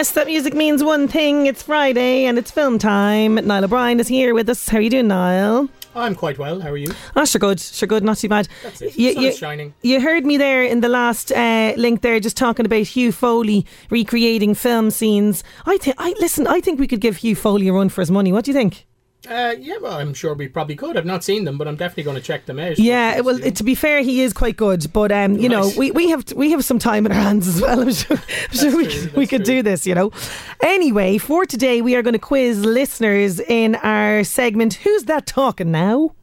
Yes, that music means one thing. It's Friday and it's film time. Niall O'Brien is here with us. How are you doing, Niall? I'm quite well. How are you? Oh, sure good, sure good, not too bad. That's it. You, you- shining. you heard me there in the last uh, link there, just talking about Hugh Foley recreating film scenes. I think, I listen. I think we could give Hugh Foley a run for his money. What do you think? Uh, yeah, well, I'm sure we probably could. I've not seen them, but I'm definitely going to check them out. Yeah, well, to be fair, he is quite good, but um, you know, we, we have we have some time in our hands as well. I'm sure, I'm sure we, true, we could true. do this, you know. Anyway, for today, we are going to quiz listeners in our segment. Who's that talking now?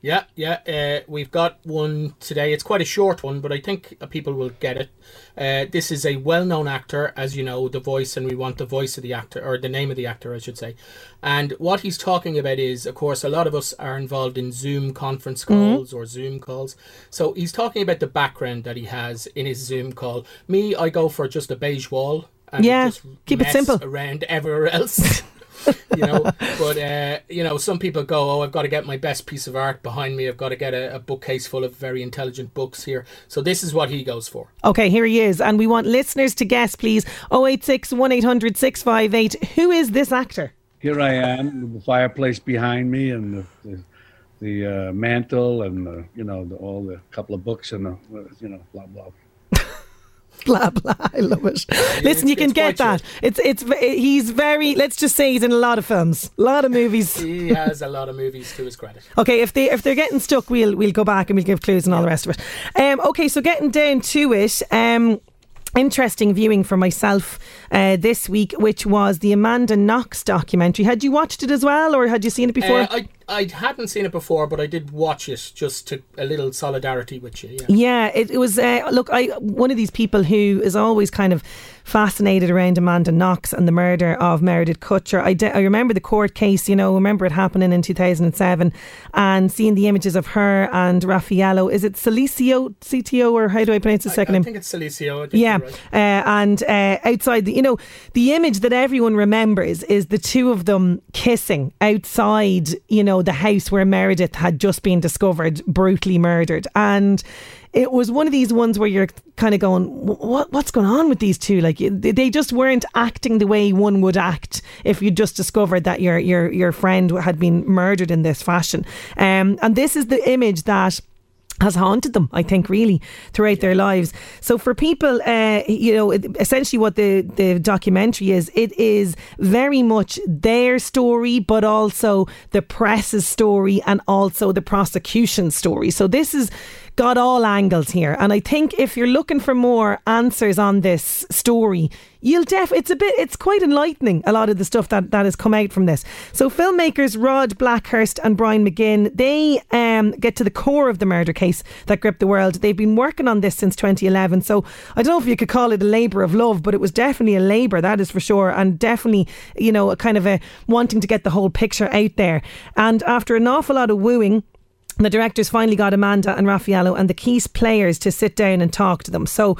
Yeah, yeah. Uh, we've got one today. It's quite a short one, but I think people will get it. Uh, this is a well-known actor, as you know, the voice, and we want the voice of the actor or the name of the actor, I should say. And what he's talking about is, of course, a lot of us are involved in Zoom conference Mm-hmm. calls or Zoom calls. So he's talking about the background that he has in his Zoom call. Me, I go for just a beige wall. And Yeah, just keep it simple. around everywhere else. You know, but uh, you know, some people go, "Oh, I've got to get my best piece of art behind me. I've got to get a, a bookcase full of very intelligent books here." So this is what he goes for. Okay, here he is, and we want listeners to guess, please. 086 1800 658. Who is this actor? here I am with the fireplace behind me and the the, the uh, mantle and the, you know the, all the couple of books and the uh, you know blah blah. Blah blah. I love it. Listen, you can get that. It's it's he's very. Let's just say he's in a lot of films, a lot of movies. He has a lot of movies to his credit. Okay, if they if they're getting stuck, we'll we'll go back and we'll give clues and all the rest of it. Um, okay, so getting down to it. Um, interesting viewing for myself uh, this week, which was the Amanda Knox documentary. Had you watched it as well, or had you seen it before? Uh, I I hadn't seen it before, but I did watch it just to a little solidarity with you. Yeah. Yeah, it, it was. Uh, look, I one of these people who is always kind of fascinated around Amanda Knox and the murder of Meredith Kercher. I, de- I remember the court case. You know, remember it happening in two thousand and seven, and seeing the images of her and Raffaello. Is it Celicio, CTO, or how do I pronounce the second I, I name? think it's. I think Yeah, right. uh, and uh, outside, the, you know, the image that everyone remembers is the two of them kissing outside, you know, the house where Meredith had just been discovered brutally murdered, and it was one of these ones where you're kind of going, what what's going on with these two? Like they they just weren't acting the way one would act if you just discovered that your your your friend had been murdered in this fashion. Um, and this is the image that has haunted them, I think, really throughout their lives. So for people, uh, you know, essentially what the the documentary is, it is very much their story, but also the press's story and also the prosecution story. So this is got all angles here, and I think if you're looking for more answers on this story, you'll def it's a bit it's quite enlightening a lot of the stuff that that has come out from this. So filmmakers rod blackhurst and brian mcginn they um, get to the core of the murder case that gripped the world. They've been working on this since 2011 so i don't know if you could call it a labour of love but it was definitely a labour that is for sure. And definitely you know a kind of a wanting to get the whole picture out there. And after an awful lot of wooing the directors finally got Amanda and Raffaello and the Keys players to sit down and talk to them. So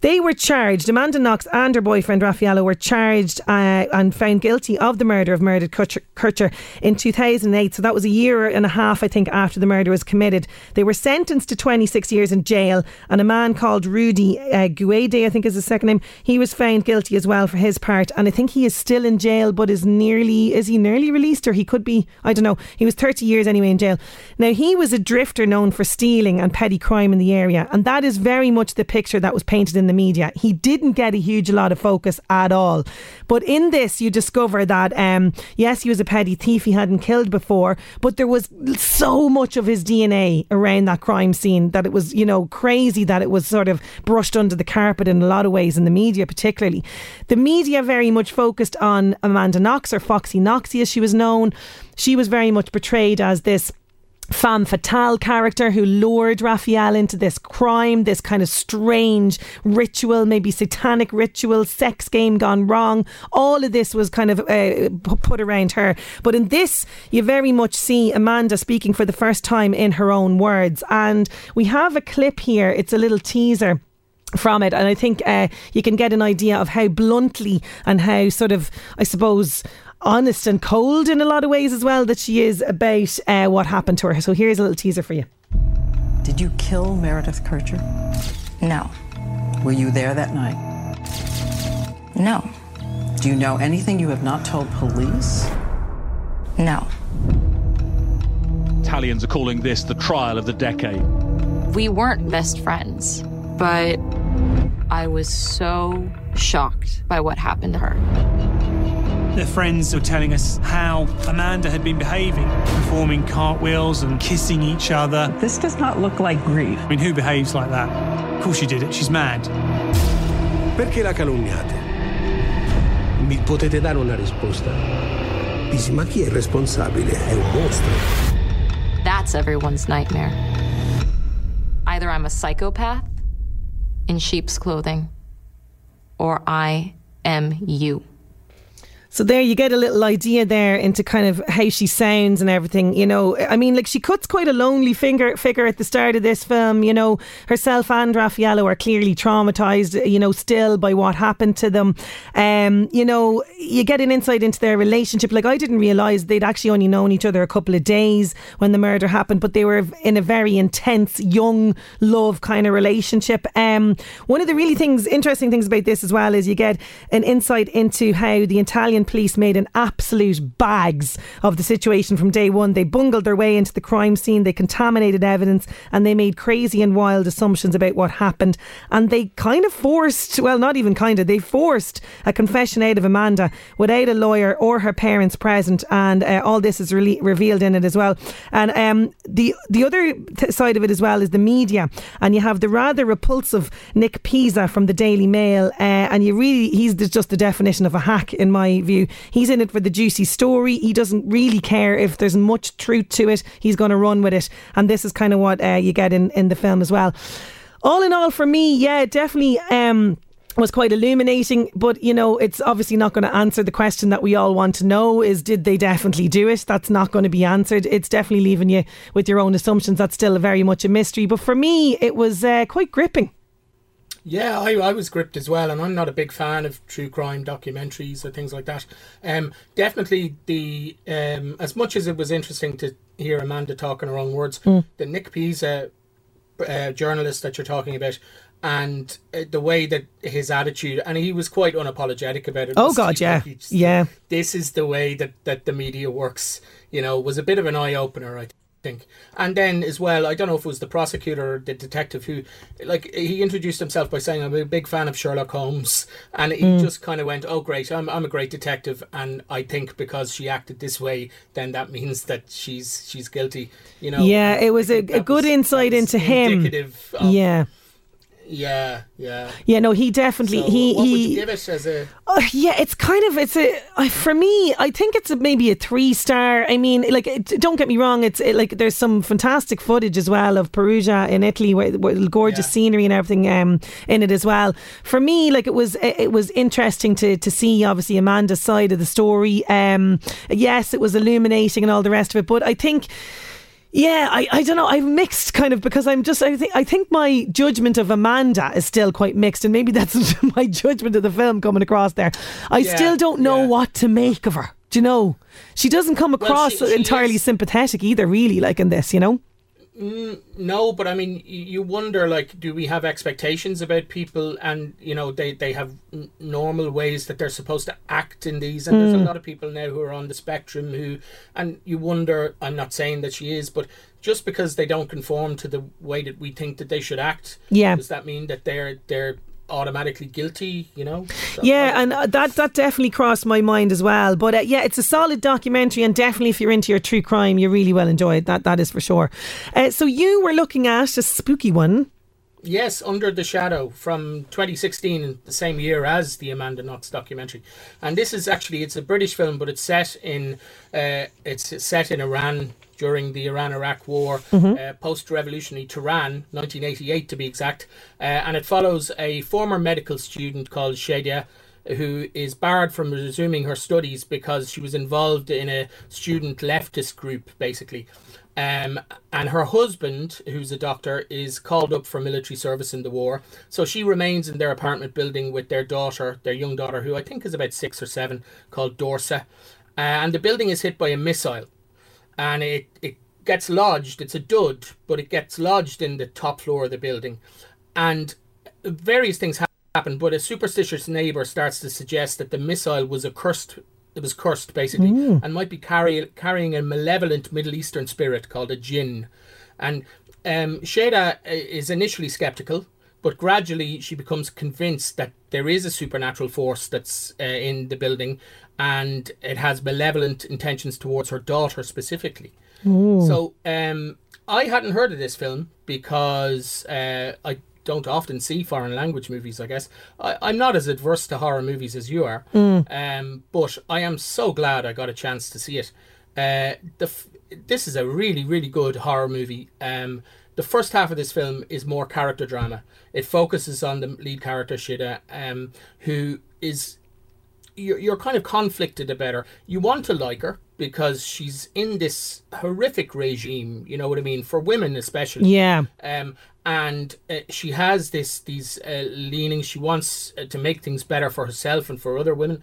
they were charged, Amanda Knox and her boyfriend Raffaello were charged uh, and found guilty of the murder of Meredith Kercher, Kercher in 2008. So that was a year and a half, I think, after the murder was committed. They were sentenced to 26 years in jail, and a man called Rudy uh, Guede, I think is his second name, he was found guilty as well for his part. And I think he is still in jail, but is nearly, is he nearly released or he could be, I don't know. He was 30 years anyway in jail. Now, he was a drifter known for stealing and petty crime in the area, and that is very much the picture that was painted in the media. He didn't get a huge lot of focus at all. But in this, you discover that, um, yes, he was a petty thief, he hadn't killed before, but there was so much of his DNA around that crime scene that it was, you know, crazy that it was sort of brushed under the carpet in a lot of ways, in the media particularly. The media very much focused on Amanda Knox, or Foxy Knoxy as she was known. She was very much portrayed as this femme fatale character who lured Raphael into this crime, this kind of strange ritual, maybe satanic ritual, sex game gone wrong. All of this was kind of uh, put around her. But in this, you very much see Amanda speaking for the first time in her own words. And we have a clip here, it's a little teaser from it. And I think uh, you can get an idea of how bluntly and how sort of, I suppose, honest and cold in a lot of ways as well that she is about uh, what happened to her. So here's a little teaser for you. Did you kill Meredith Kercher? No. Were you there that night? No. Do you know anything you have not told police? No. Italians are calling this the trial of the decade. We weren't best friends, but I was so shocked by what happened to her. Their friends were telling us how Amanda had been behaving, performing cartwheels and kissing each other. This does not look like grief. I mean, who behaves like that? Of course she did it, she's mad. Perché la calunniate? Mi potete dare una risposta? Dici, ma chi è responsabile? È un mostro. That's everyone's nightmare. Either I'm a psychopath in sheep's clothing, or I am you. So there you get a little idea there into kind of how she sounds and everything. You know, I mean, like she cuts quite a lonely finger figure at the start of this film. You know, herself and Raffaello are clearly traumatized. You know, still by what happened to them. Um, you know, you get an insight into their relationship. Like I didn't realize they'd actually only known each other a couple of days when the murder happened, but they were in a very intense young love kind of relationship. Um, one of the really things, interesting things about this as well is you get an insight into how the Italian police made an absolute bags of the situation from day one. They bungled their way into the crime scene, they contaminated evidence, and they made crazy and wild assumptions about what happened. And they kind of forced, well, not even kind of, they forced a confession out of Amanda without a lawyer or her parents present. And uh, all this is re- revealed in it as well. And um, the, the other side of it as well is the media. And you have the rather repulsive Nick Pisa from the Daily Mail. Uh, and you really, he's just the definition of a hack in my view. He's in it for the juicy story. He doesn't really care if there's much truth to it. He's going to run with it. And this is kind of what uh, you get in, in the film as well. All in all, for me, yeah, definitely. Um, was quite illuminating, but you know, it's obviously not going to answer the question that we all want to know is did they definitely do it? That's not going to be answered. It's definitely leaving you with your own assumptions. That's still very much a mystery. But for me, it was uh, quite gripping. Yeah, I, I was gripped as well, and I'm not a big fan of true crime documentaries or things like that. Um, definitely the um, as much as it was interesting to hear Amanda talk in her own words, Mm. the Nick Pisa uh, journalist that you're talking about, and uh, the way that his attitude, and he was quite unapologetic about it. Oh, God, yeah. Just- Yeah. This is the way that that the media works. You know, was a bit of an eye opener. I think. And then as well, I don't know if it was the prosecutor or the detective who, like, he introduced himself by saying, "I'm a big fan of Sherlock Holmes," and he Mm. just kind of went, "Oh, great, I'm I'm a great detective, and I think because she acted this way, then that means that she's she's guilty." You know? yeah, it was a, a good was- insight into him. indicative of- Yeah. Yeah, yeah. Yeah, no, he definitely So he what would he you give it as a? Uh, yeah, it's kind of it's a uh, for me. I think it's a, maybe a three star. I mean, like it, don't get me wrong. It's it, like there's some fantastic footage as well of Perugia in Italy, where, where gorgeous scenery and everything um, in it as well. For me, like it was it, it was interesting to to see obviously Amanda's side of the story. Um, yes, it was illuminating and all the rest of it, but I think. Yeah, I, I don't know. I've mixed kind of because I'm just I think I think my judgment of Amanda is still quite mixed, and maybe that's my judgment of the film coming across there. I Yeah, still don't know what to make of her. Do you know? She doesn't come Well, across she- she entirely is- sympathetic either, really, like in this, you know. Mm, no, but I mean, you wonder like, do we have expectations about people, and you know, they they have n- normal ways that they're supposed to act in these, and there's a Mm. lot of people now who are on the spectrum who, and you wonder. I'm not saying that she is, but just because they don't conform to the way that we think that they should act, Yeah. does that mean that they're they're automatically guilty? You know? So, Yeah, and uh, that that definitely crossed my mind as well. But uh, yeah, it's a solid documentary, and definitely if you're into your true crime, you really will enjoy it. That that is for sure. Uh, so you were looking at a spooky one. Yes, Under the Shadow from 2016, the same year as the Amanda Knox documentary. And this is actually it's a British film, but it's set in uh, it's set in Iran during the Iran-Iraq War, uh, post-revolutionary Tehran, 1988 to be exact, uh, and it follows a former medical student called Shadia who is barred from resuming her studies because she was involved in a student leftist group, basically. Um, and her husband, who's a doctor, is called up for military service in the war. So she remains in their apartment building with their daughter, their young daughter, who I think is about six or seven, called Dorsa. Uh, and the building is hit by a missile. And it, it gets lodged, it's a dud, but it gets lodged in the top floor of the building. And various things happen, but a superstitious neighbor starts to suggest that the missile was a cursed it was cursed basically Mm. and might be carry, carrying a malevolent Middle Eastern spirit called a jinn. And um, Shada uh, is initially skeptical, but gradually she becomes convinced that there is a supernatural force that's uh, in the building and it has malevolent intentions towards her daughter specifically. Ooh. So um, I hadn't heard of this film because uh, I don't often see foreign language movies. I guess I, I'm not as adverse to horror movies as you are, Mm. um, but I am so glad I got a chance to see it. Uh, the f- this is a really really good horror movie. Um, the first half of this film is more character drama. It focuses on the lead character Shida, um, who is you're, you're kind of conflicted about her. You want to like her because she's in this horrific regime. You know what I mean for women especially. Yeah. Um, and uh, she has this these uh, leanings. She wants uh, to make things better for herself and for other women.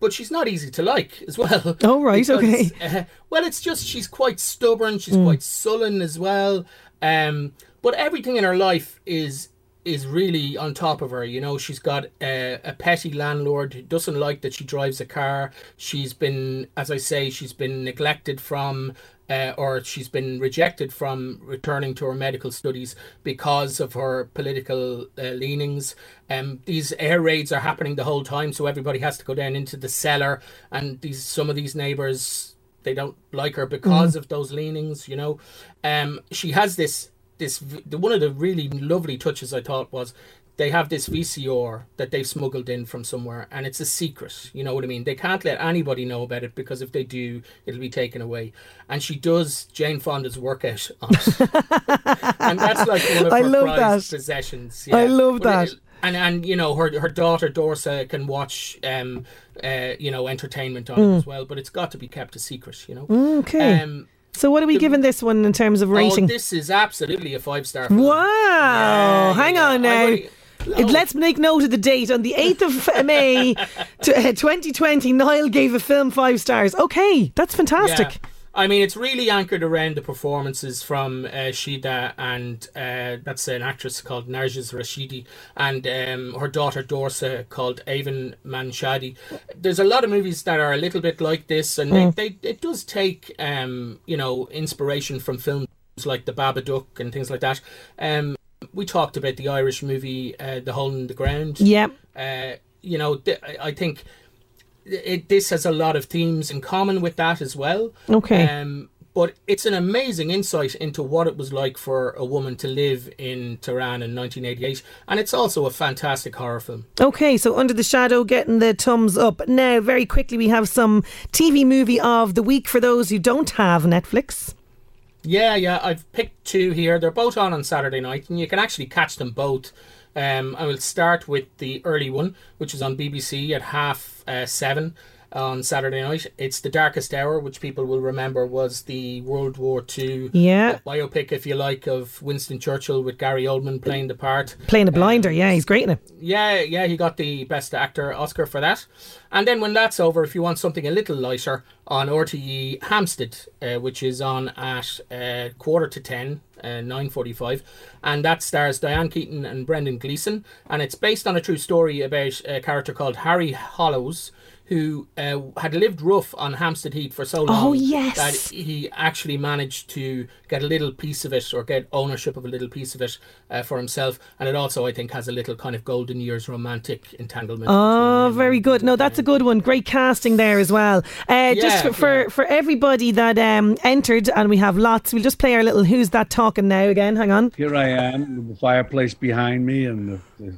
But she's not easy to like as well. Oh, right, okay. uh, well, it's just she's quite stubborn. She's Mm. quite sullen as well. Um, but everything in her life is is really on top of her. You know, she's got a, a petty landlord who doesn't like that she drives a car. She's been, as I say, she's been neglected from. Uh, or she's been rejected from returning to her medical studies because of her political uh, leanings. Um, these air raids are happening the whole time, so everybody has to go down into the cellar, and these some of these neighbors they don't like her because Mm. of those leanings. You know, um, she has this this the, one of the really lovely touches I thought was they have this VCR that they've smuggled in from somewhere and it's a secret you know what I mean they can't let anybody know about it because if they do it'll be taken away and she does Jane Fonda's workout on it and that's like one of I her love prized that. possessions I love But that. it- and and you know her her daughter Dorsa can watch um uh you know entertainment on Mm. it as well but it's got to be kept a secret you know Okay. um so what are we giving this one in terms of rating? Oh, this is absolutely a five star. Wow! Hang on now. Uh, Let's make note of the date. On the 8th of May uh, 2020, Niall gave a film five stars. Okay, that's fantastic. Yeah. I mean, it's really anchored around the performances from uh, Shida, and uh, that's an actress called Narges Rashidi, and um, her daughter Dorsa called Avin Manshadi. There's a lot of movies that are a little bit like this, and Mm. they, they, it does take, um, you know, inspiration from films like The Babadook and things like that. Um, we talked about the Irish movie uh, The Hole in the Ground. Yep. Uh, you know, th- I think it, this has a lot of themes in common with that as well. Okay. Um, but it's an amazing insight into what it was like for a woman to live in Tehran in 1988, and it's also a fantastic horror film. Okay, so Under the Shadow getting the thumbs up. Now, very quickly, we have some TV movie of the week for those who don't have Netflix. Yeah, yeah, I've picked two here. They're both on on Saturday night, and you can actually catch them both. Um, I will start with the early one, which is on BBC at half uh, seven on Saturday night. It's The Darkest Hour, which people will remember was the World War II Yeah. biopic, if you like, of Winston Churchill with Gary Oldman playing the part. Playing a blinder, yeah, he's great in it. Yeah, yeah, he got the Best Actor Oscar for that. And then when that's over, if you want something a little lighter, on RTE Hampstead, uh, which is on at uh, quarter to ten, uh, nine forty-five, and that stars Diane Keaton and Brendan Gleeson, and it's based on a true story about a character called Harry Hallowes, who uh, had lived rough on Hampstead Heath for so long Oh, yes. that he actually managed to get a little piece of it or get ownership of a little piece of it uh, for himself. And it also, I think, has a little kind of golden years romantic entanglement. Oh, very good. No, that's a good one. Great casting there as well. Uh, just Yeah, for, for, for everybody that um, entered, and we have lots, we'll just play our little Who's That Talking Now again. Hang on. Here I am, with the fireplace behind me, and the the,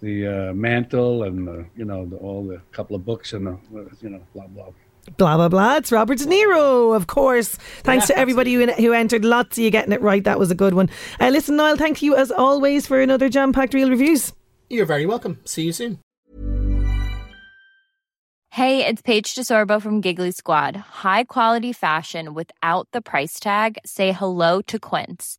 the uh, mantle, and the, you know the, all the couple of books, and the you know blah blah. Blah, blah, blah. It's Robert De Niro, of course. Thanks Yeah, to everybody who, who entered. Lots of you getting it right. That was a good one. Uh, listen, Niall, thank you as always for another jam packed real reviews. You're very welcome. See you soon. Hey, it's Paige DeSorbo from Giggly Squad. High quality fashion without the price tag. Say hello to Quince.